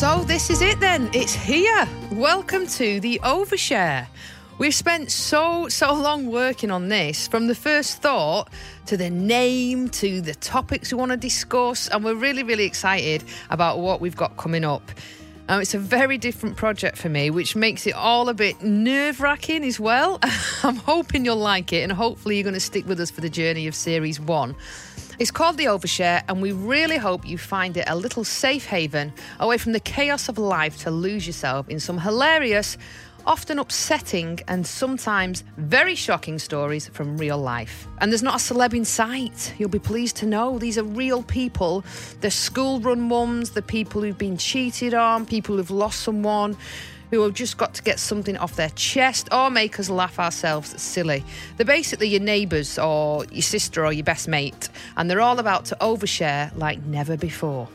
So this is it then. It's here. Welcome to the overshare. We've spent so so long working on this from the first thought to the name to the topics we want to discuss and we're really really excited about what we've got coming up. Um, it's a very different project for me, which makes it all a bit nerve wracking as well. I'm hoping you'll like it, and hopefully, you're going to stick with us for the journey of series one. It's called The Overshare, and we really hope you find it a little safe haven away from the chaos of life to lose yourself in some hilarious, often upsetting, and sometimes very shocking stories from real life. And there's not a celeb in sight. You'll be pleased to know these are real people. They're school run mums, the people who've been cheated on, people who've lost someone who have just got to get something off their chest or make us laugh ourselves silly. They're basically your neighbours or your sister or your best mate, and they're all about to overshare like never before.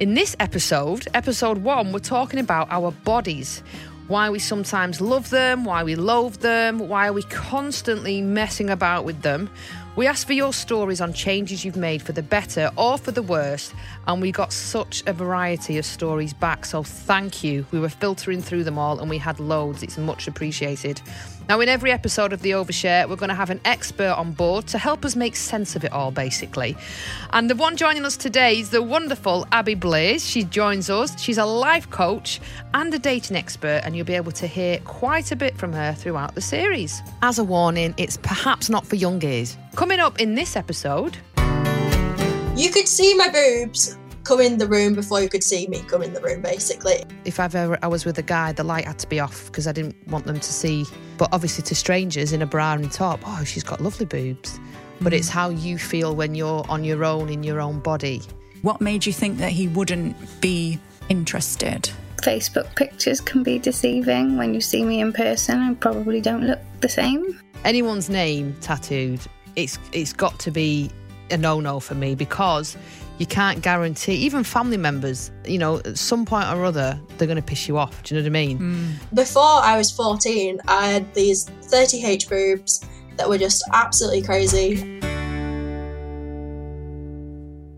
In this episode, episode one, we're talking about our bodies. Why we sometimes love them, why we loathe them, why are we constantly messing about with them. We asked for your stories on changes you've made for the better or for the worst, and we got such a variety of stories back. So thank you. We were filtering through them all and we had loads. It's much appreciated. Now, in every episode of The Overshare, we're going to have an expert on board to help us make sense of it all, basically. And the one joining us today is the wonderful Abby Blaze. She joins us. She's a life coach and a dating expert, and you'll be able to hear quite a bit from her throughout the series. As a warning, it's perhaps not for young ears. Coming up in this episode, You could see my boobs come in the room before you could see me come in the room, basically. if I've ever I was with a guy, the light had to be off because I didn't want them to see. But obviously, to strangers in a bra and top, oh, she's got lovely boobs. But it's mm. how you feel when you're on your own in your own body. What made you think that he wouldn't be interested? Facebook pictures can be deceiving. When you see me in person, I probably don't look the same. Anyone's name tattooed, it's it's got to be a no-no for me because you can't guarantee even family members. You know, at some point or other, they're going to piss you off. Do you know what I mean? Mm. Before I was 14, I had these 30H boobs that were just absolutely crazy.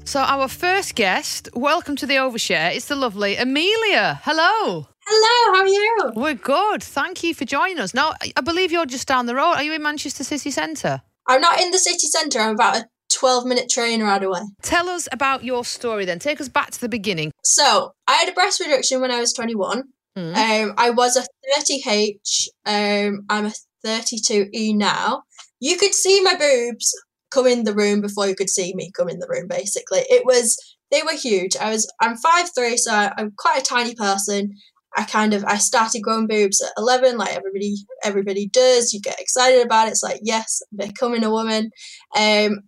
So our first guest, welcome to the Overshare. It's the lovely Amelia. Hello. Hello, how are you? We're good. Thank you for joining us. Now, I- I believe you're just down the road. Are you in Manchester City Centre? I'm not in the city centre, I'm about a 12 minute train ride away. Tell us about your story then. Take us back to the beginning. So, I had a breast reduction when I was 21. Mm. Um, I was a 30H, um, I'm a 32E now. You could see my boobs come in the room before you could see me come in the room, basically. It was, they were huge. I was, I'm 5'3, so I'm quite a tiny person. I kind of, I started growing boobs at 11, like everybody, everybody does. You get excited about it. It's like, yes, becoming a woman. Um,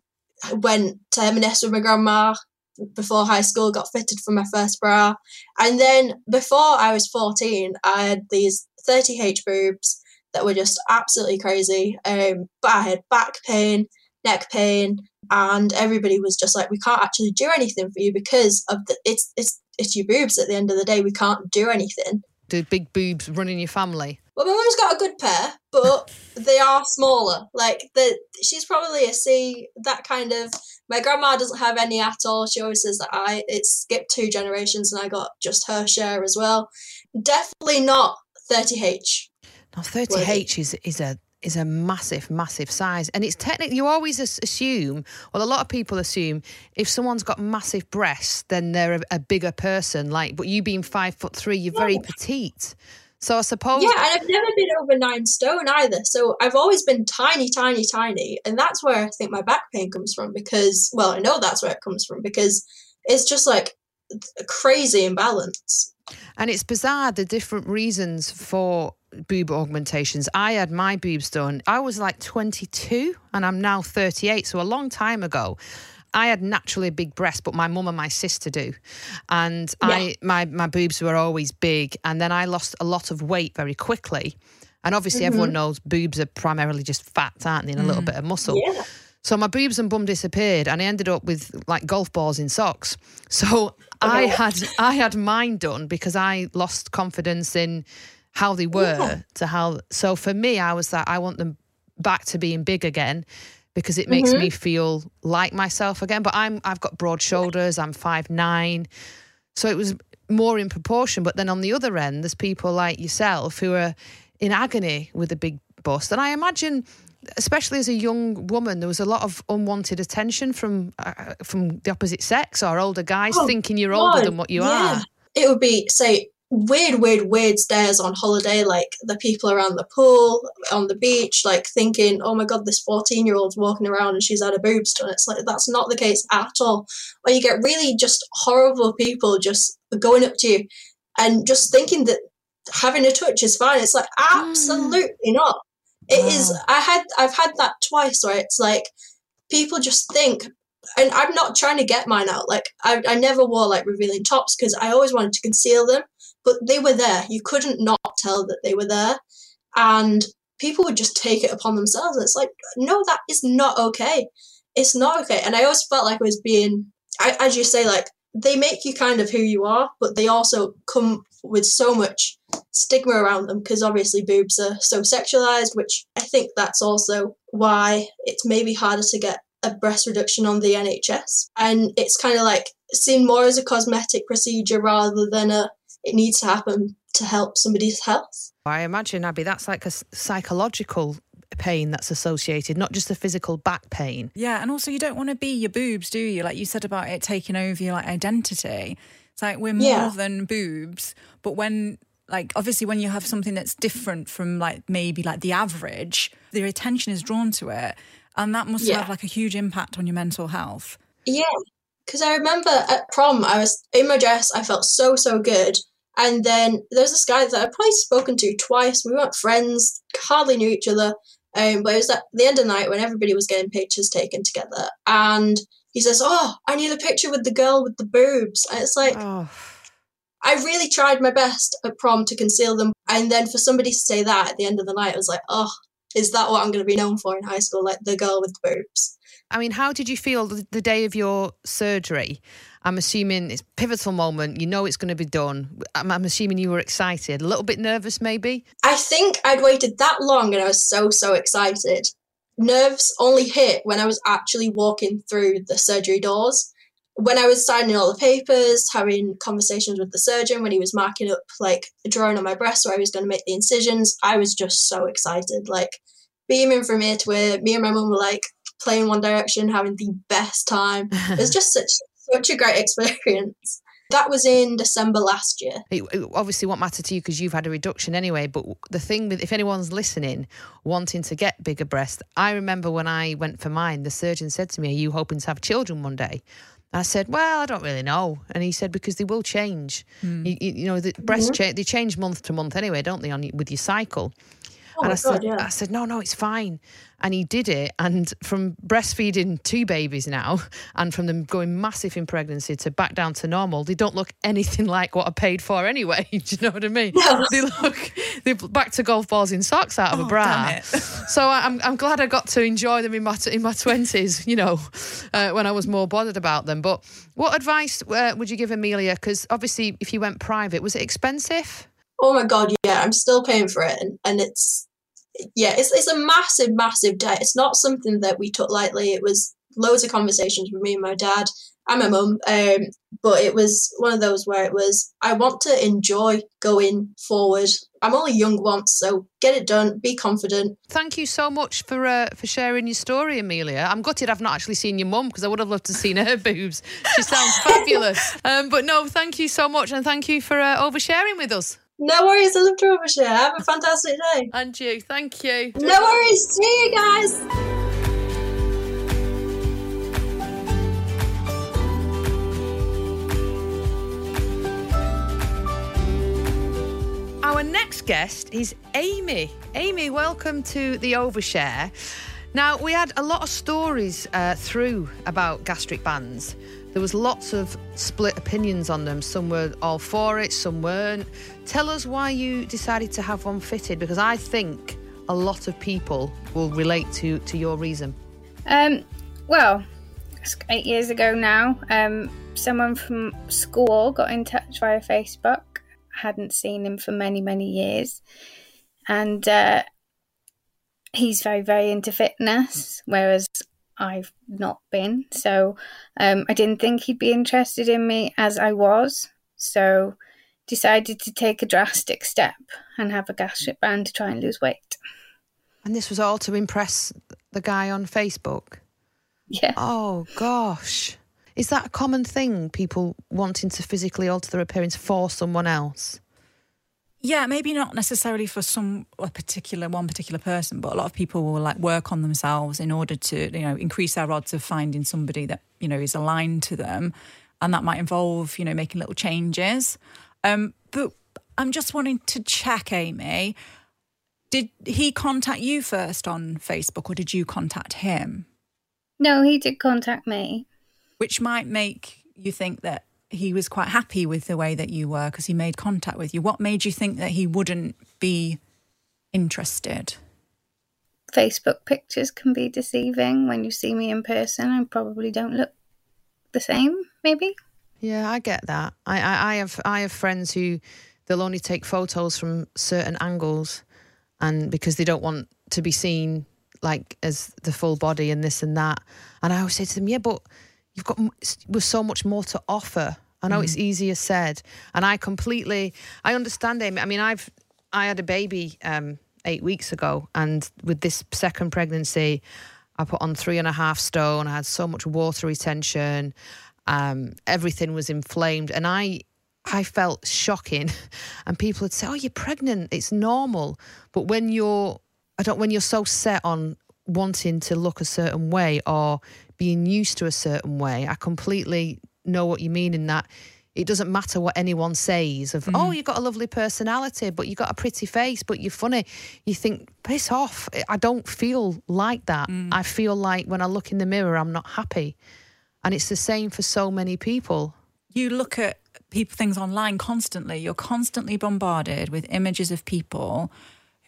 went to M&S with my grandma before high school, got fitted for my first bra. And then before I was 14, I had these 30H boobs that were just absolutely crazy. Um, but I had back pain, neck pain, and everybody was just like, "We can't actually do anything for you because of the it's it's it's your boobs. At the end of the day, we can't do anything." Do big boobs run in your family? Well, my mum's got a good pair, but they are smaller. Like the she's probably a C. That kind of. My grandma doesn't have any at all. She always says that I it skipped two generations and I got just her share as well. Definitely not 30H. Now, 30H is, is a is a massive, massive size. And it's technically, you always assume, well, a lot of people assume if someone's got massive breasts, then they're a, a bigger person. Like, but you being five foot three, you're very petite. So I suppose. Yeah, and I've never been over nine stone either. So I've always been tiny, tiny, tiny. And that's where I think my back pain comes from because, well, I know that's where it comes from because it's just like a crazy imbalance. And it's bizarre the different reasons for boob augmentations. I had my boobs done. I was like 22 and I'm now 38, so a long time ago. I had naturally big breasts, but my mum and my sister do. And I my my boobs were always big and then I lost a lot of weight very quickly. And obviously mm-hmm. everyone knows boobs are primarily just fat, aren't they? And a little mm. bit of muscle. Yeah. So my boobs and bum disappeared, and I ended up with like golf balls in socks. So oh, I had I had mine done because I lost confidence in how they were Yeah. to how. So for me, I was that I want them back to being big again because it makes me feel like myself again. But I'm I've got broad shoulders. I'm five nine, so it was more in proportion. But then on the other end, there's people like yourself who are in agony with a big bust. And I imagine, especially as a young woman, there was a lot of unwanted attention from uh, from the opposite sex or older guys Oh, thinking you're older than what you yeah. are. It would be, say, weird, weird, weird stares on holiday, like the people around the pool, on the beach, like thinking, oh my god, this 14 year old's walking around and she's had her boobs done. It's like, that's not the case at all. Or you get really just horrible people just going up to you and just thinking that having a touch is fine. It's like, hmm. absolutely not. It is. Wow. I had, I've had that twice where it's like, people just think and I'm not trying to get mine out. Like I, I never wore like revealing tops because I always wanted to conceal them, but they were there. You couldn't not tell that they were there, and people would just take it upon themselves. It's like, no, that is not okay. It's not okay. And I always felt like I was being, I, as you say, like they make you kind of who you are, but they also come with so much stigma around them because obviously boobs are so sexualized, which I think that's also why it's maybe harder to get a breast reduction on the NHS. And it's kind of like seen more as a cosmetic procedure rather than a it needs to happen to help somebody's health. I imagine, Abby, that's like a psychological pain that's associated, not just the physical back pain. Yeah, and also you don't want to be your boobs, do you? Like you said about it taking over your like identity. It's like we're more Yeah. than boobs, but when like obviously when you have something that's different from like maybe like the average, their attention is drawn to it, and that must Yeah. have like a huge impact on your mental health. Yeah, because I remember at prom, I was in my dress, I felt so, so good. And then there was this guy that I'd probably spoken to twice. We weren't friends, hardly knew each other. Um, but it was at the end of the night when everybody was getting pictures taken together. And he says, Oh, I need a picture with the girl with the boobs. And it's like, Oh, I really tried my best at prom to conceal them. And then for somebody to say that at the end of the night, I was like, Oh, is that what I'm going to be known for in high school? Like the girl with the boobs. I mean, how did you feel the day of your surgery? I'm assuming it's a pivotal moment. You know it's going to be done. I'm, I'm assuming you were excited, a little bit nervous, maybe. I think I'd waited that long and I was so, so excited. Nerves only hit when I was actually walking through the surgery doors. When I was signing all the papers, having conversations with the surgeon, when he was marking up, like, a drawing on my breast where I was going to make the incisions, I was just so excited. Like, beaming from ear to ear, me and my mum were like playing One Direction, having the best time. It was just such, such a great experience. That was in December last year. It, it obviously won't matter to you because you've had a reduction anyway. But the thing with, if anyone's listening, wanting to get bigger breasts, I remember when I went for mine, the surgeon said to me, Are you hoping to have children one day? I said, Well, I don't really know. And he said, Because they will change. Hmm. You, you, you know, the breasts mm-hmm. cha- they change month to month anyway, don't they, on with your cycle? Oh and I said, yeah. I said, no, no, it's fine. And he did it. And from breastfeeding two babies now, and from them going massive in pregnancy to back down to normal, they don't look anything like what I paid for anyway. Do you know what I mean? No. They look, they're back to golf balls in socks out of a Oh, bra. damn it. So I- I'm, I'm glad I got to enjoy them in my in my twenties. You know, uh, when I was more bothered about them. But what advice uh, would you give Amelia? Because obviously, if you went private, was it expensive? oh my god yeah i'm still paying for it and, and it's yeah it's, it's a massive massive debt it's not something that we took lightly it was loads of conversations with me and my dad and my mum um, but it was one of those where it was i want to enjoy going forward i'm only young once so get it done be confident Thank you so much for uh, for sharing your story, Amelia. I'm gutted I've not actually seen your mum because I would have loved to have seen her boobs. She sounds fabulous. Um, but no, thank you so much and thank you for uh, oversharing with us. No worries i love to overshare have a fantastic day And you, thank you. no worries see you guys Our next guest is Amy. Amy, welcome to the Overshare. Now, we had a lot of stories uh, through about gastric bands. There was lots of split opinions on them. Some were all for it, some weren't. Tell us why you decided to have one fitted because I think a lot of people will relate to, to your reason. Um, well, eight years ago now. Um, someone from school got in touch via Facebook. I Hadn't seen him for many, many years, and uh, he's very, very into fitness, whereas I've not been. So um, I didn't think he'd be interested in me as I was. So decided to take a drastic step and have a gastric band to try and lose weight. And this was all to impress the guy on Facebook. Yeah. Oh gosh. Is that a common thing? People wanting to physically alter their appearance for someone else? Yeah, maybe not necessarily for some a particular one particular person, but a lot of people will like work on themselves in order to you know increase their odds of finding somebody that you know is aligned to them, and that might involve you know making little changes. Um, but I'm just wanting to check, Amy. Did he contact you first on Facebook, or did you contact him? No, he did contact me. Which might make you think that he was quite happy with the way that you were because he made contact with you. What made you think that he wouldn't be interested? Facebook pictures can be deceiving. When you see me in person, I probably don't look the same, maybe. Yeah, I get that. I, I, I have I have friends who they'll only take photos from certain angles, and because they don't want to be seen like as the full body and this and that. And I always say to them, yeah, but you've got with so much more to offer. I know mm. it's easier said, and I completely I understand Amy. I mean, I've I had a baby um, eight weeks ago, and with this second pregnancy, I put on three and a half stone. I had so much water retention. Um, everything was inflamed, and I I felt shocking. And people would say, "Oh, you're pregnant. It's normal." But when you're I don't when you're so set on wanting to look a certain way or being used to a certain way. I completely know what you mean in that it doesn't matter what anyone says of mm. oh you've got a lovely personality but you've got a pretty face but you're funny you think piss off i don't feel like that mm. i feel like when i look in the mirror i'm not happy and it's the same for so many people you look at people things online constantly you're constantly bombarded with images of people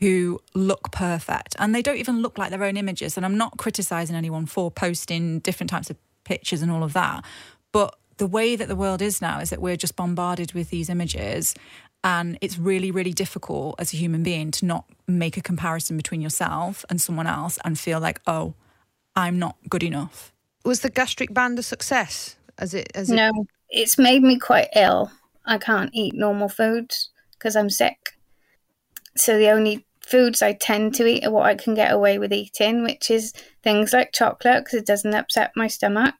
who look perfect and they don't even look like their own images. And I'm not criticizing anyone for posting different types of pictures and all of that. But the way that the world is now is that we're just bombarded with these images. And it's really, really difficult as a human being to not make a comparison between yourself and someone else and feel like, oh, I'm not good enough. Was the gastric band a success? As it, as no, it... it's made me quite ill. I can't eat normal foods because I'm sick. So the only foods I tend to eat are what I can get away with eating, which is things like chocolate because it doesn't upset my stomach.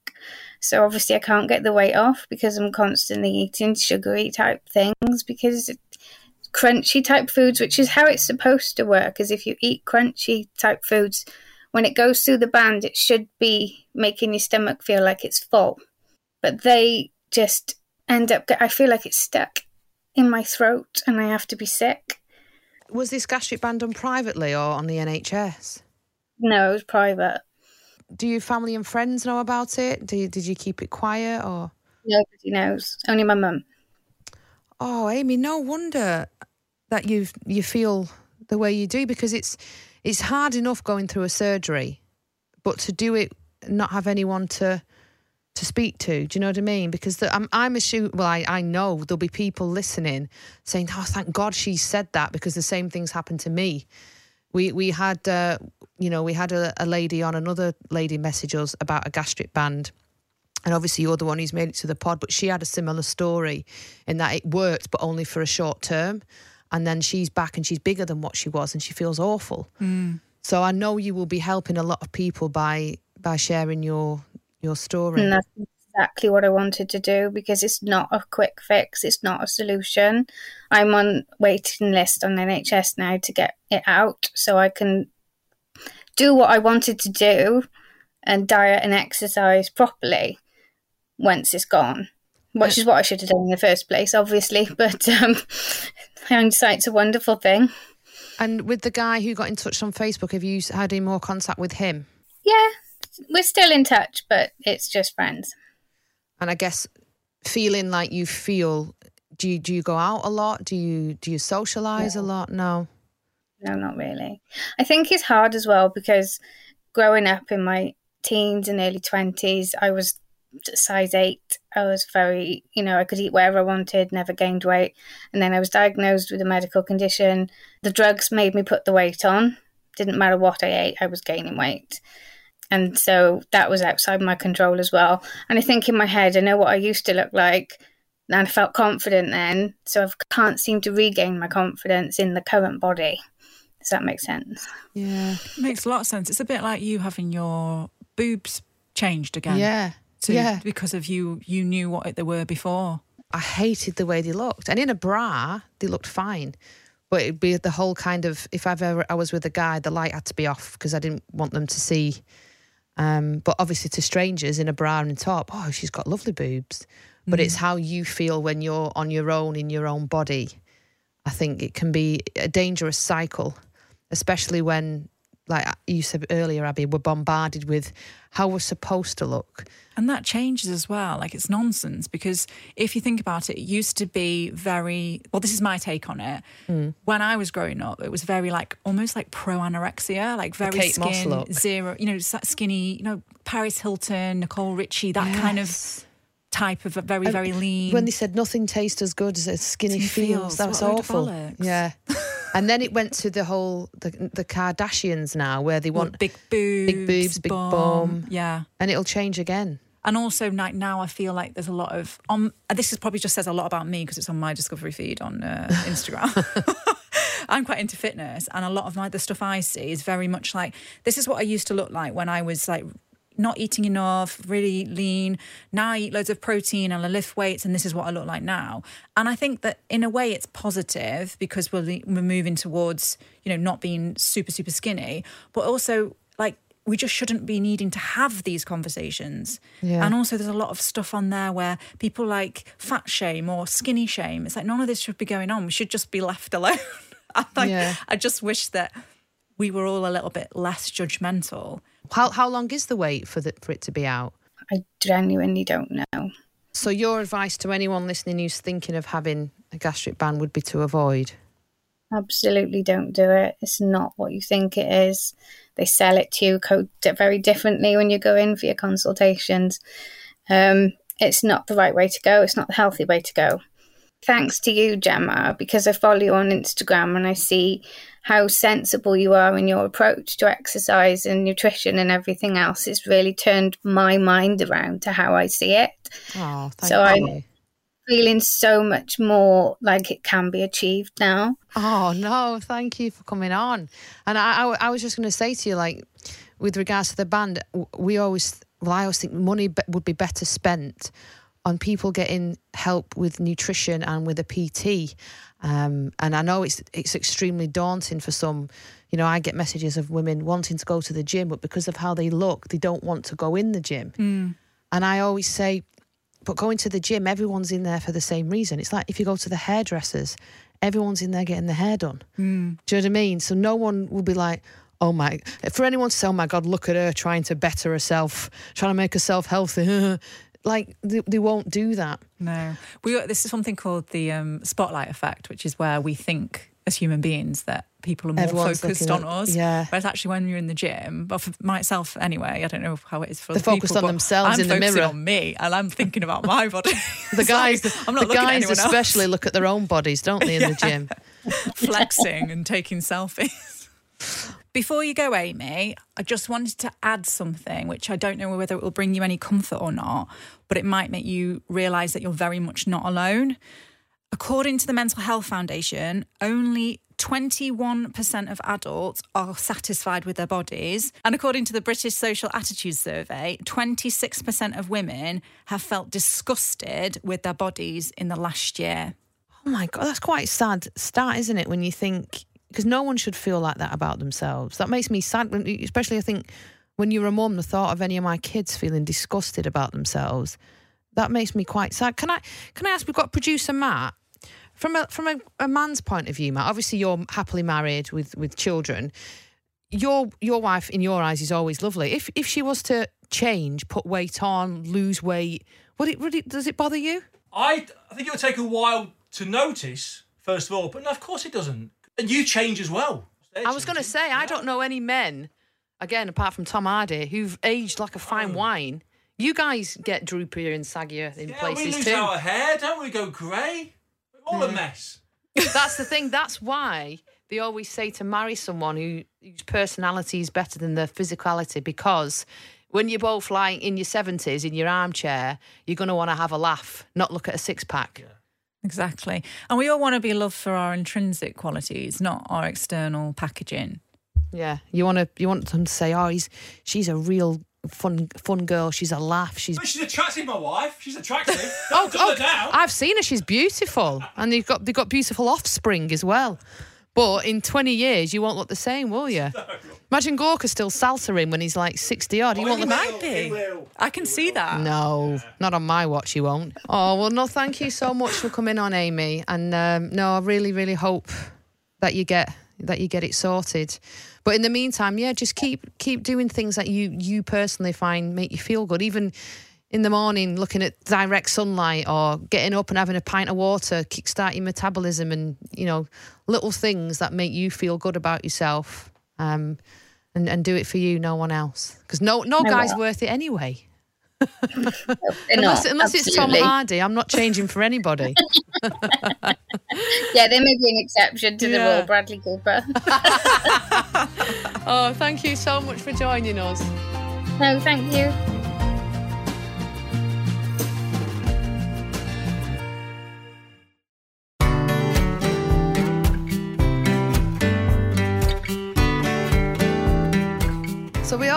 So obviously I can't get the weight off because I'm constantly eating sugary type things because crunchy type foods, which is how it's supposed to work, is if you eat crunchy type foods, when it goes through the band, it should be making your stomach feel like it's full. But they just end up, I feel like it's stuck in my throat and I have to be sick was this gastric band done privately or on the NHS? No, it was private. Do your family and friends know about it? Do you, did you keep it quiet or? Nobody knows. Only my mum. Oh, Amy, no wonder that you you feel the way you do because it's it's hard enough going through a surgery, but to do it not have anyone to to speak to. Do you know what I mean? Because the, I'm, I'm assuming, well, I, I know there'll be people listening saying, oh, thank God she said that because the same things happened to me. We we had, uh, you know, we had a, a lady on, another lady message us about a gastric band. And obviously, you're the one who's made it to the pod, but she had a similar story in that it worked, but only for a short term. And then she's back and she's bigger than what she was and she feels awful. Mm. So I know you will be helping a lot of people by by sharing your your story. And that's exactly what I wanted to do because it's not a quick fix, it's not a solution. I'm on waiting list on NHS now to get it out so I can do what I wanted to do and diet and exercise properly once it's gone. Which is what I should have done in the first place, obviously. But um, hindsight's a wonderful thing. And with the guy who got in touch on Facebook, have you had any more contact with him? Yeah, we're still in touch, but it's just friends. And I guess feeling like you feel do you do you go out a lot? Do you do you socialize no. a lot? No. No, not really. I think it's hard as well because growing up in my teens and early 20s, I was size 8. I was very, you know, I could eat whatever I wanted, never gained weight. And then I was diagnosed with a medical condition. The drugs made me put the weight on. Didn't matter what I ate, I was gaining weight. And so that was outside my control as well. And I think in my head, I know what I used to look like. and I felt confident then. So I can't seem to regain my confidence in the current body. Does that make sense? Yeah. Makes a lot of sense. It's a bit like you having your boobs changed again. Yeah. to- yeah. Because of you, you knew what they were before. I hated the way they looked. And in a bra, they looked fine. But it'd be the whole kind of if I've ever I was with a guy, the light had to be off because I didn't want them to see. Um, but obviously to strangers in a bra and top, oh, she's got lovely boobs. But it's how you feel when you're on your own in your own body. I think it can be a dangerous cycle, especially when, like you said earlier, Abby, we're bombarded with how we're supposed to look. And that changes as well. Like it's nonsense because if you think about it, it used to be very well, this is my take on it. Hmm. When I was growing up, it was very like almost like pro anorexia, like very Kate Moss skin, look. zero, you know, skinny, you know, Paris Hilton, Nicole Richie, that kind of type of very, very lean. When they said nothing tastes as good as a skinny Skinny feels, feels, that was what a of awful. Yeah. and then it went to the whole the, the Kardashians now, where they Well, want, big boobs, big boobs, big bum. Yeah. and it'll change again. And also, like now, I feel like there's a lot of. Um, this is probably just says a lot about me because it's on my discovery feed on uh, Instagram. I'm quite into fitness, and a lot of my the stuff I see is very much like this is what I used to look like when I was like not eating enough, really lean. Now I eat loads of protein and I lift weights, and this is what I look like now. And I think that in a way it's positive because we're we're moving towards you know not being super super skinny, but also like we just shouldn't be needing to have these conversations. Yeah. And also, there's a lot of stuff on there where people like fat shame or skinny shame. It's like none of this should be going on. We should just be left alone. I, like, Yeah. I just wish that we were all a little bit less judgmental. How how long is the wait for the, for it to be out? I genuinely don't know. So your advice to anyone listening who's thinking of having a gastric band would be to avoid. Absolutely don't do it. It's not what you think it is. They sell it to you very differently when you go in for your consultations. Um, it's not the right way to go. It's not the healthy way to go. Thanks to you, Gemma, because I follow you on Instagram and I see how sensible you are in your approach to exercise and nutrition and everything else. It's really turned my mind around to how I see it. Oh, thank you. So I- you. Feeling so much more like it can be achieved now. Oh no, thank you for coming on. And I, I, I was just going to say to you, like, with regards to the band, we always, well, I always think money would be better spent on people getting help with nutrition and with a PT. Um, and I know it's it's extremely daunting for some. You know, I get messages of women wanting to go to the gym, but because of how they look, they don't want to go in the gym. And I always say, but going to the gym, everyone's in there for the same reason. It's like if you go to the hairdressers, everyone's in there getting their hair done. Do you know what I mean? So no one will be like, oh my, for anyone to say, oh my God, look at her trying to better herself, trying to make herself healthy. like they, they won't do that. No, we this is something called the um, spotlight effect, which is where we think as human beings that people are more Everyone's focused on at- us. yeah. Whereas actually, when you're in the gym, but for myself anyway, I don't know how it is for They're focused people, on themselves I'm in the mirror. on me, and I'm thinking about my body. The It's like, guys, I'm not the guys anyone else. especially look at their own bodies, don't they, in the gym? flexing and taking selfies. Before you go, Amy, I just wanted to add something, which I don't know whether it will bring you any comfort or not, but it might make you realise that you're very much not alone. According to the Mental Health Foundation, only 21% of adults are satisfied with their bodies. And according to the British Social Attitudes Survey, 26% of women have felt disgusted with their bodies in the last year. Oh my god, that's quite sad start, isn't it? When you think because no one should feel like that about themselves. That makes me sad, especially I think when you're a mum. The thought of any of my kids feeling disgusted about themselves that makes me quite sad. Can I can I ask? We've got producer Matt from a from a, a man's point of view, Matt. Obviously, you're happily married with with children. Your your wife, in your eyes, is always lovely. If if she was to change, put weight on, lose weight, would it would it does it bother you? I, I think it would take a while to notice, first of all, but no, of course it doesn't. And you change as well. I was going to say, I don't know any men, again, apart from Tom Hardy, who've aged like a fine wine. You guys get droopier and saggier in Yeah, we places lose too. our hair, don't we? Go grey. We're all a mess. That's the thing. That's why they always say to marry someone who whose personality is better than their physicality because when you're both like in your 70s in your armchair, you're going to want to have a laugh, not look at a six pack. Exactly. And we all want to be loved for our intrinsic qualities, not our external packaging. Yeah, you want to you want them to say, "Oh, he's she's a real fun fun girl. She's a laugh. She's But she's attractive, my wife. She's attractive. oh, Don't oh, her. I've seen her. She's beautiful, and they've got they've got beautiful offspring as well. But in 20 years, you won't look the same, will you? Imagine Gorka still salsering when he's like 60 odd. He won't he look. might be. I can see that. No, not on my watch. You won't. Oh well, no. Thank you so much for coming on, Amy. And um, no, I really, really hope that you get that you get it sorted. But in the meantime, yeah, just keep keep doing things that you you personally find make you feel good. Even in the morning, looking at direct sunlight or getting up and having a pint of water, kickstart your metabolism, and you know little things that make you feel good about yourself. Um, and, and do it for you, no one else. Because no no No guy's worth it anyway. Unless, unless it's Tom. Hardy, I'm not changing for anybody. Yeah, there may be an exception to the rule, Bradley Cooper. oh, thank you so much for joining us. no, thank you.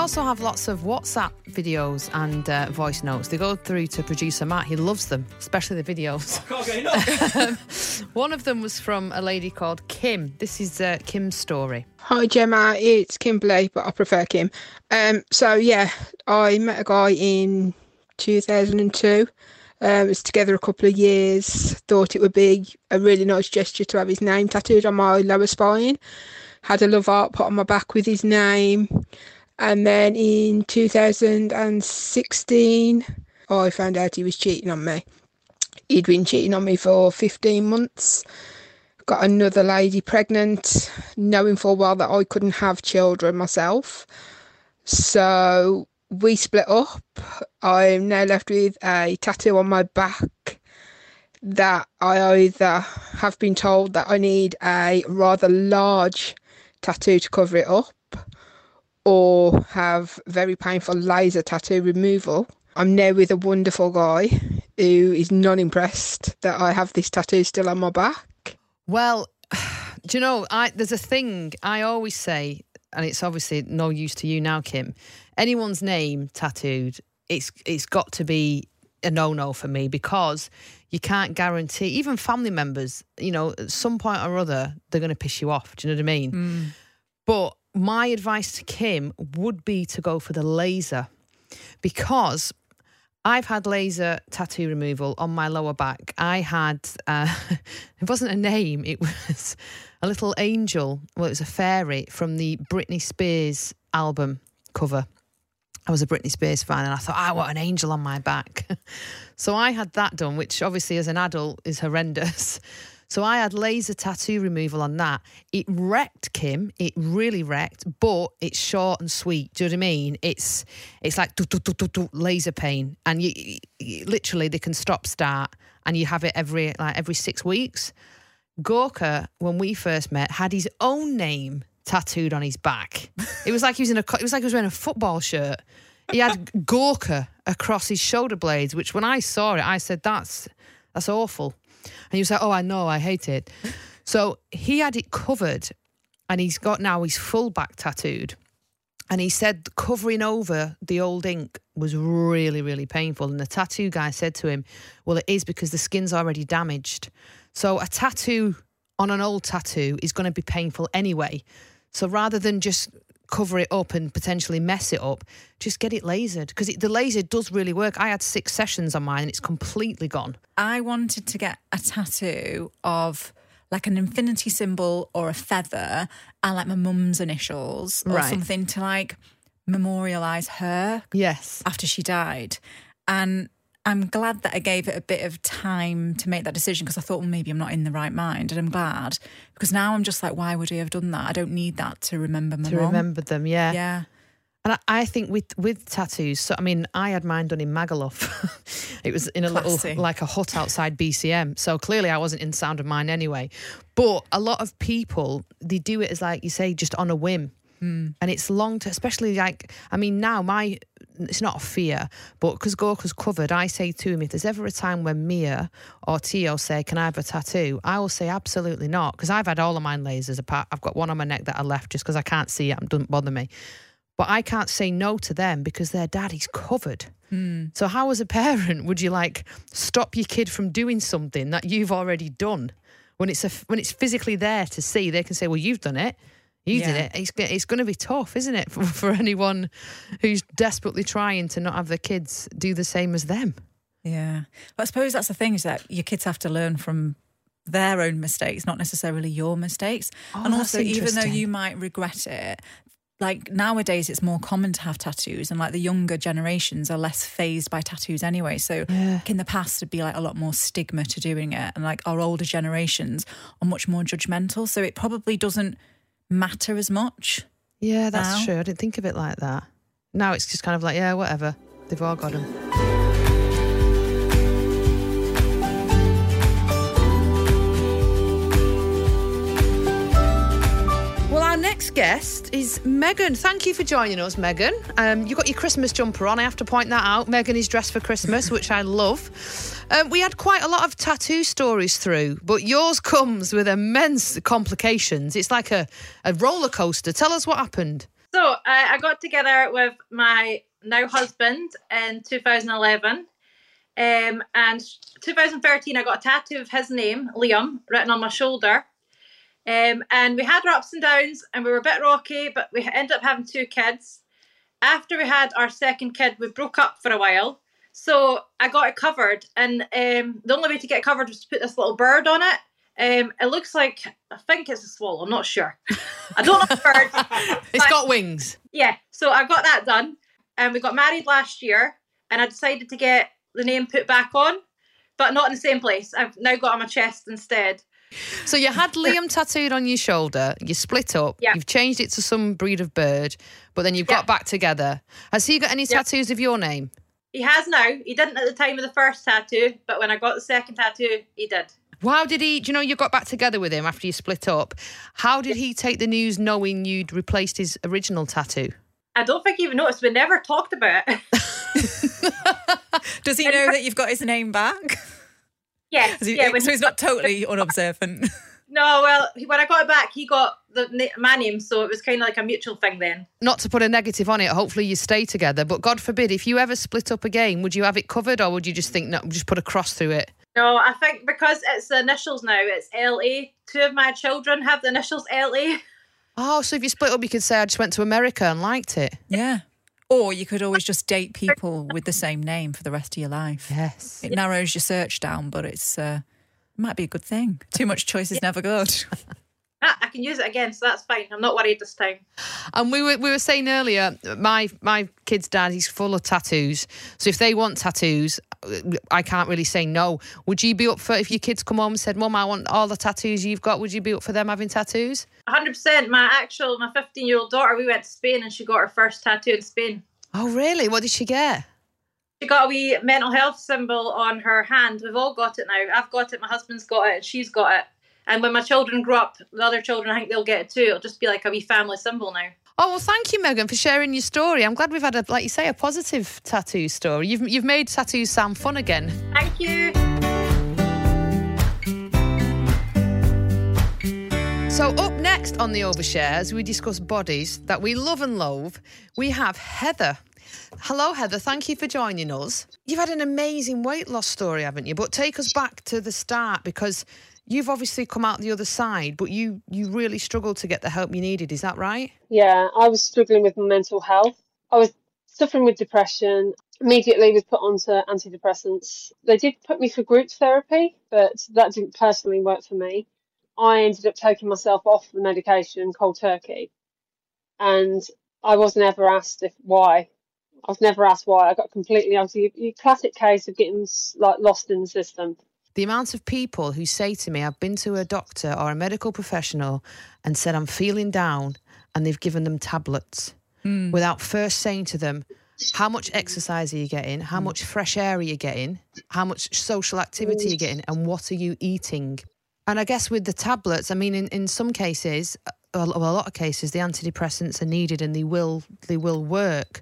Also have lots of WhatsApp videos and uh, voice notes. They go through to producer Matt. He loves them, especially the videos. Can't get enough. One of them was from a lady called Kim. This is uh, Kim's story. Hi Gemma, it's Kimberly, but I prefer Kim. Um, so yeah, I met a guy in 2002. Um, was together a couple of years. Thought it would be a really nice gesture to have his name tattooed on my lower spine. Had a love art put on my back with his name. And then in 2016, I found out he was cheating on me. He'd been cheating on me for 15 months got another lady pregnant, knowing full well that I couldn't have children myself. So we split up. I'm now left with a tattoo on my back that I either have been told that I need a rather large tattoo to cover it up or have very painful laser tattoo removal. I'm now with a wonderful guy who is not impressed that I have this tattoo still on my back. Well, do you know, I there's a thing I always say, and it's obviously no use to you now, Kim. Anyone's name tattooed, it's it's got to be a no no for me because you can't guarantee even family members, you know, at some point or other, they're gonna piss you off. Do you know what I mean? Mm. But my advice to Kim would be to go for the laser because I've had laser tattoo removal on my lower back. I had, uh, it wasn't a name, it was a little angel. Well, it was a fairy from the Britney Spears album cover. I was a Britney Spears fan and I thought, I want an angel on my back. so I had that done, which obviously as an adult is horrendous. So I had laser tattoo removal on that. It wrecked Kim. It really wrecked, but it's short and sweet. Do you know what I mean? It's it's like do, do, do, do, do, laser pain, and you, you literally they can stop start, and you have it every like every six weeks. Gorka, when we first met, had his own name tattooed on his back. It was like he was in a. It was like he was wearing a football shirt. He had Gorka across his shoulder blades, which when I saw it, I said, "That's that's awful." And was like, "Oh, I know, I hate it." So he had it covered, and he's got now his full back tattooed. And he said covering over the old ink was really, really painful. And the tattoo guy said to him, Well, it is because the skin's already damaged. So a tattoo on an old tattoo is going to be painful anyway. So rather than just cover it up and potentially mess it up, just get it lasered because the laser does really work. I had six sessions on mine and it's completely gone. I wanted to get a tattoo of like an infinity symbol or a feather and like my mum's initials or Right. something to like memorialize her Yes. after she died. And I'm glad that I gave it a bit of time to make that decision because I thought, well, maybe I'm not in the right mind. And I'm glad because now I'm just like, why would I have done that? I don't need that to remember my To mum. remember them, yeah. Yeah. And I, I think with with tattoos, so I mean, I had mine done in Magaluf. it was in a Classy. little like a hut outside BCM. So clearly, I wasn't in sound of mind anyway. But a lot of people they do it as like you say, just on a whim. Hmm. And it's long to, especially like I mean, now my it's not a fear, but because Gorka's covered, I say to him, if there's ever a time when Mia or Tio say, "Can I have a tattoo?" I will say absolutely not, because I've had all of mine lasers apart. I've got one on my neck that I left just because I can't see it and doesn't bother me. But I can't say no to them because their daddy's covered. Hmm. So how, as a parent, would you like stop your kid from doing something that you've already done when it's a, when it's physically there to see? They can say, "Well, you've done it." You did it. It's, it's going to be tough, isn't it, for, for anyone who's desperately trying to not have their kids do the same as them? Yeah. But I suppose that's the thing is that your kids have to learn from their own mistakes, not necessarily your mistakes. Oh, and also, even though you might regret it, like nowadays it's more common to have tattoos and like the younger generations are less phased by tattoos anyway. So Yeah. like in the past there'd be like a lot more stigma to doing it and like our older generations are much more judgmental. So it probably doesn't matter as much. Yeah, that's Now? true. I didn't think of it like that. Now it's just kind of like, yeah, whatever. They've all got them. Guest is Megan. Thank you for joining us, Megan. Um, you've got your Christmas jumper on. I have to point that out. Megan is dressed for Christmas, which I love. Um, we had quite a lot of tattoo stories through, but yours comes with immense complications. It's like a, a roller coaster. Tell us what happened. So uh, I got together with my now husband in 2011. Um, and 2013, I got a tattoo of his name, Liam, written on my shoulder. Um, and we had our ups and downs, and we were a bit rocky, but we ended up having two kids. After we had our second kid, we broke up for a while. So I got it covered, and um, the only way to get it covered was to put this little bird on it. Um, it looks like I think it's a swallow. I'm not sure. I don't know the bird. it's got wings. yeah, so I got that done, and we got married last year, and I decided to get the name put back on, but not in the same place. I've now got it on my chest instead. So you had Liam tattooed on your shoulder. You split up. Yeah. You've changed it to some breed of bird, but then you've Yeah. got back together. Has he got any Yeah. tattoos of your name? He has now. He didn't at the time of the first tattoo, but when I got the second tattoo, he did. How did he? Do you know you got back together with him after you split up? How did he take the news knowing you'd replaced his original tattoo? I don't think he even noticed. We never talked about it. Does he know that you've got his name back? Yes, he- yeah. So he's not totally unobservant. no, well, when I got it back, he got the na- my name, so it was kind of like a mutual thing then. Not to put a negative on it. Hopefully you stay together. But God forbid, if you ever split up again, would you have it covered, or would you just think no, just put a cross through it? No, I think because it's the initials now, it's LA. Two of my children have the initials LA. Oh, so if you split up, you could say I just went to America and liked it. yeah. Or you could always just date people with the same name for the rest of your life. Yes. It narrows your search down, but it's uh, might be a good thing. Too much choice is never good. Ah, I can use it again, so that's fine. I'm not worried this time. And we were we were saying earlier, my my kid's dad, he's full of tattoos. So if they want tattoos, I can't really say no. Would you be up for if your kids come home and said, "Mum, I want all the tattoos you've got"? Would you be up for them having tattoos? 100%. My actual, my 15 year old daughter, we went to Spain and she got her first tattoo in Spain. Oh, really? What did she get? She got a wee mental health symbol on her hand. We've all got it now. I've got it, my husband's got it, she's got it. And when my children grow up, the other children, I think they'll get it too. It'll just be like a wee family symbol now. Oh well, thank you, Megan, for sharing your story. I'm glad we've had a, like you say, a positive tattoo story. You've you've made tattoos sound fun again. Thank you. So, up next on the Overshare, as we discuss bodies that we love and loathe, we have Heather. Hello, Heather. Thank you for joining us. You've had an amazing weight loss story, haven't you? But take us back to the start because you've obviously come out the other side, but you you really struggled to get the help you needed. Is that right? Yeah, I was struggling with my mental health. I was suffering with depression. Immediately was put onto antidepressants. They did put me for group therapy, but that didn't personally work for me. I ended up taking myself off the medication cold turkey. And I wasn't ever asked if why. I was never asked why. I got completely I was a, a classic case of getting like lost in the system. The amount of people who say to me, I've been to a doctor or a medical professional and said I'm feeling down, and they've given them tablets hmm. without first saying to them, how much exercise are you getting? How hmm. much fresh air are you getting? How much social activity are you getting? And what are you eating? And I guess with the tablets, I mean, in, in some cases, uh, a, a lot of cases, the antidepressants are needed and they will they will work.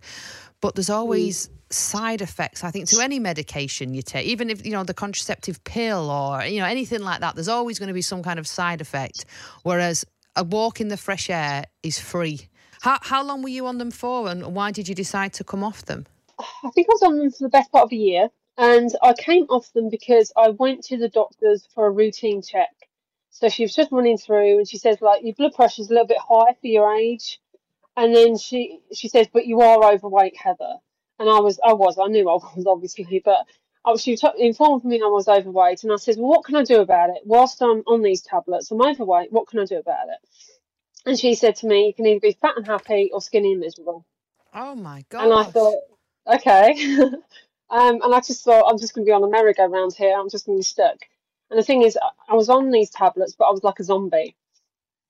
but there's hmm. always side effects i think to any medication you take even if you know the contraceptive pill or you know anything like that there's always going to be some kind of side effect whereas a walk in the fresh air is free how, how long were you on them for and why did you decide to come off them I think I was on them for the best part of a year, and I came off them because I went to the doctors for a routine check. So she was just running through, and she says like your blood pressure's a little bit high for your age, and then she she says, but you are overweight, Heather. And I was I was I knew I was obviously, but I was, she informed me I was overweight, and I said, well, what can I do about it? Whilst I'm on these tablets, I'm overweight. What can I do about it? And she said to me, you can either be fat and happy or skinny and miserable. oh my god And I thought, okay. um, and I just thought, I'm just going to be on a merry-go-round here. I'm just going to be stuck. And the thing is, I- was on these tablets, but I was like a zombie.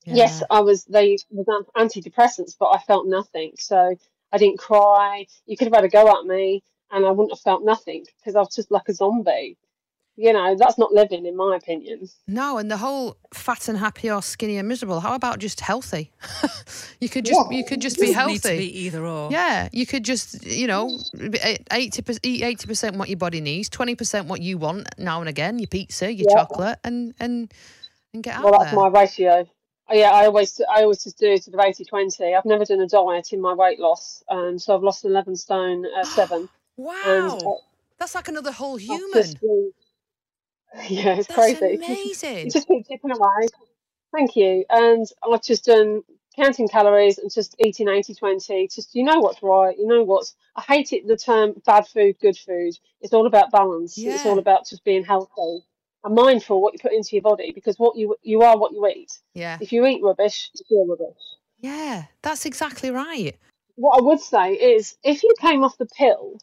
Yes, I was. They were antidepressants, but I felt nothing. So I didn't cry. You could have had a go at me, and I wouldn't have felt nothing because I was just like a zombie. You know, that's not living, in my opinion. No, and the whole fat and happy or skinny and miserable. How about just healthy? you could just you could just be Doesn't need to healthy. be either or. Yeah, you could just you know eighty percent eat eighty percent what your body needs, twenty percent what you want now and again, your pizza, your Yeah. chocolate, and and and get out Well, that's there. my ratio. Yeah, I always I always just do sort of 80 20. I've never done a diet in my weight loss, um, so I've lost 11 stone uh, seven. Wow, And, uh, that's like another whole human. just yeah, it's That's crazy. Amazing. It just keeps chipping away. Thank you. And I've just done counting calories and just eating 80 20. Just you know what's right, you know what's. I hate it the term bad food, good food. It's all about balance. It's all about just being healthy and mindful what you put into your body because what you you are what you eat. Yeah, If you eat rubbish, you feel rubbish. yeah, that's exactly right. What I would say is if you came off the pill,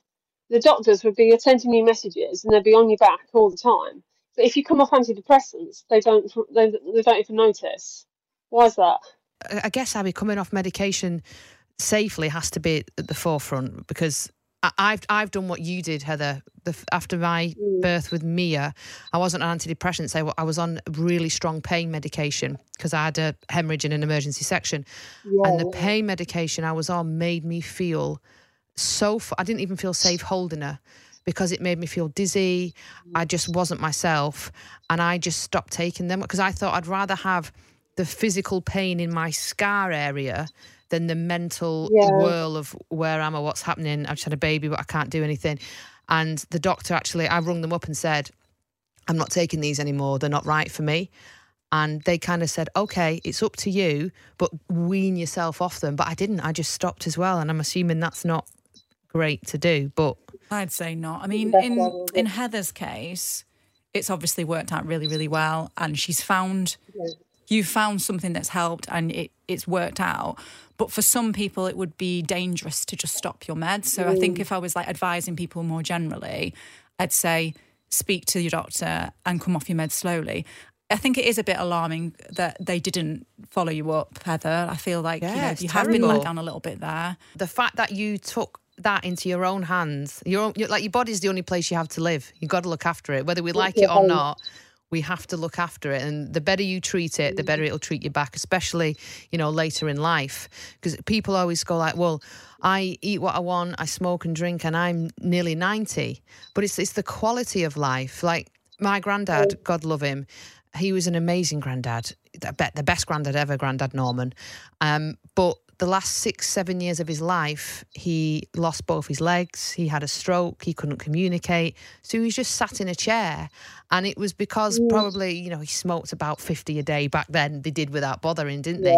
the doctors would be sending you messages and they'd be on your back all the time. But if you come off antidepressants, they don't they, they don't even notice. Why is that? I I guess Abby coming off medication safely has to be at the forefront because I've I've done what you did, Heather. The, after my mm. birth with Mia, I wasn't on antidepressants. I, I was on really strong pain medication because I had a hemorrhage in an emergency section, and the pain medication I was on made me feel so. I didn't even feel safe holding her because it made me feel dizzy. I mm. just wasn't myself, and I just stopped taking them because I thought I'd rather have the physical pain in my scar area than the mental Yeah. whirl of where am I, what's happening. I've just had a baby, but I can't do anything. And the doctor actually, I rung them up and said, I'm not taking these anymore. They're not right for me. And they kind of said, okay, it's up to you, but wean yourself off them. But I didn't. I just stopped as well. And I'm assuming that's not great to do. But I'd say not. I mean, in what I would- in Heather's case, it's obviously worked out really, really well, and she's found you've found something that's helped, and it it's worked out. But for some people, it would be dangerous to just stop your meds. So I think mm. if I was like advising people more generally, I'd say speak to your doctor and come off your meds slowly. I think it is a bit alarming that they didn't follow you up, Heather. I feel like you, know, it's you have been terrible. let down a little bit there. the fact that you took that into your own hands, your own, your- like your body's the only place you have to live. You've got to look after it, whether we like it your or home. not. We have to look after it, and the better you treat it, the better it'll treat you back, especially you know later in life. Because people always go like, "Well, I eat what I want, I smoke and drink, and I'm nearly ninety. But it's it's the quality of life. Like my granddad, God love him, he was an amazing granddad. The best granddad ever, Granddad Norman. Um, but the last six, seven years of his life, he lost both his legs. He had a stroke. He couldn't communicate. So he was just sat in a chair. And it was because mm. probably, you know, he smoked about 50 a day back then. They did without bothering, didn't they?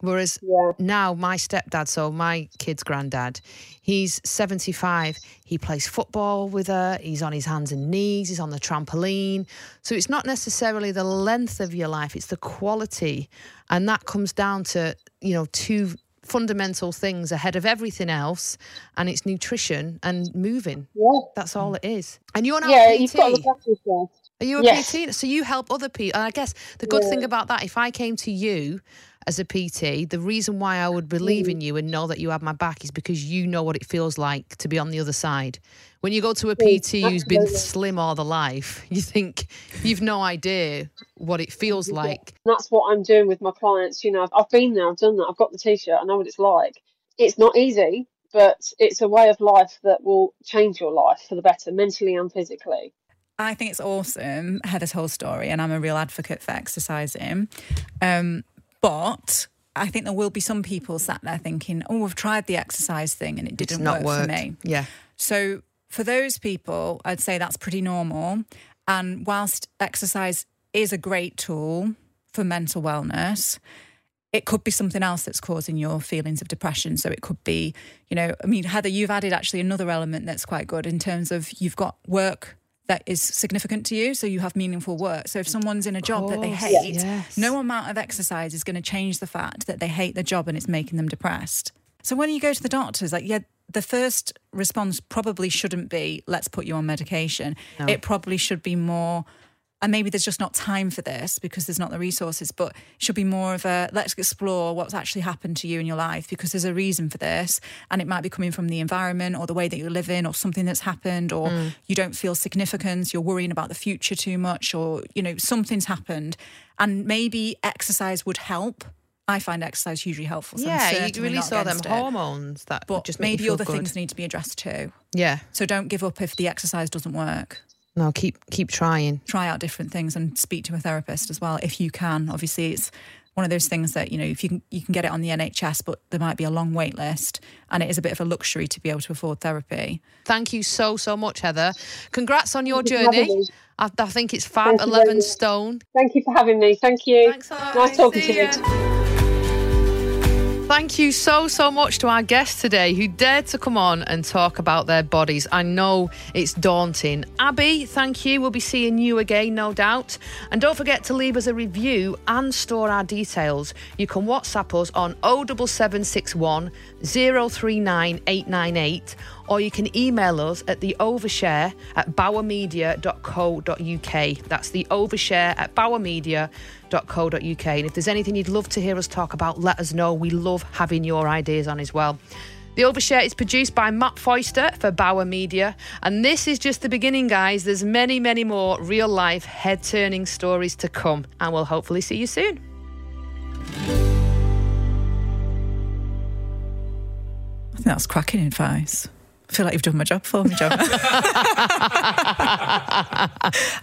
Whereas Yeah. now my stepdad, so my kid's granddad, he's 75. He plays football with her. He's on his hands and knees. He's on the trampoline. So it's not necessarily the length of your life, it's the quality. And that comes down to, you know, two fundamental things ahead of everything else, and it's nutrition and moving. Yeah. That's all it is. And you're now Yeah, you've got to PT. look after yourself. Are you a Yes. PT? So you help other people. And I guess the good thing about that, if I came to you as a PT, the reason why I would believe Mm. in you and know that you have my back is because you know what it feels like to be on the other side. When you go to a PT who's been slim all the life, you think you've no idea what it feels like. That's what I'm doing with my clients. You know, I've, I've been there, I've done that, I've got the t-shirt, I know what it's like. It's not easy. but it's a way of life that will change your life for the better, mentally and physically. I think it's awesome, Heather's whole story, and I'm a real advocate for exercising. Um, but I think there will be some people sat there thinking, oh, I've tried the exercise thing and it didn't work worked. for me. Yeah. So for those people, I'd say that's pretty normal. And whilst exercise is a great tool for mental wellness, it could be something else that's causing your feelings of depression. So it could be, you know, I mean, Heather, you've added actually another element that's quite good in terms of you've got work that is significant to you. So you have meaningful work. So if someone's in a job that they hate, yes. no amount of exercise is going to change the fact that they hate the job and it's making them depressed. So when you go to the doctors, like, yeah, the first response probably shouldn't be, let's put you on medication. No. It probably should be more, and maybe there's just not time for this because there's not the resources, but it should be more of a, let's explore what's actually happened to you in your life because there's a reason for this. And it might be coming from the environment or the way that you live in or something that's happened or Mm. you don't feel significance, you're worrying about the future too much or, you know, something's happened. And maybe exercise would help. I find exercise hugely helpful. So yeah, you really saw them it. hormones that But just make maybe you feel other good. things need to be addressed too. Yeah. So don't give up if the exercise doesn't work. No, keep keep trying. Try out different things and speak to a therapist as well if you can. Obviously, it's one of those things that you know if you can you can get it on the NHS, but there might be a long wait list, and it is a bit of a luxury to be able to afford therapy. Thank you so so much, Heather. Congrats on your Thank you for having journey. me. I, I think it's fab. Thank Eleven stone. Thank you for having me. Thank you. Thanks. Nice talking See to you. Thank you so, so much to our guests today who dared to come on and talk about their bodies. I know it's daunting. Abby, thank you. We'll be seeing you again, no doubt. And don't forget to leave us a review and store our details. You can WhatsApp us on 07761 039 898 or you can email us at the overshare at bauermedia.co.uk. That's the overshare at bauermedia.co.uk. And if there's anything you'd love to hear us talk about, let us know. We love having your ideas on as well. The Overshare is produced by Matt Foister for Bauer Media. And this is just the beginning, guys. There's many, many more real life, head turning stories to come. And we'll hopefully see you soon. I think that's cracking advice. I feel like you've done my job for me, Joe.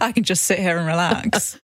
I can just sit here and relax.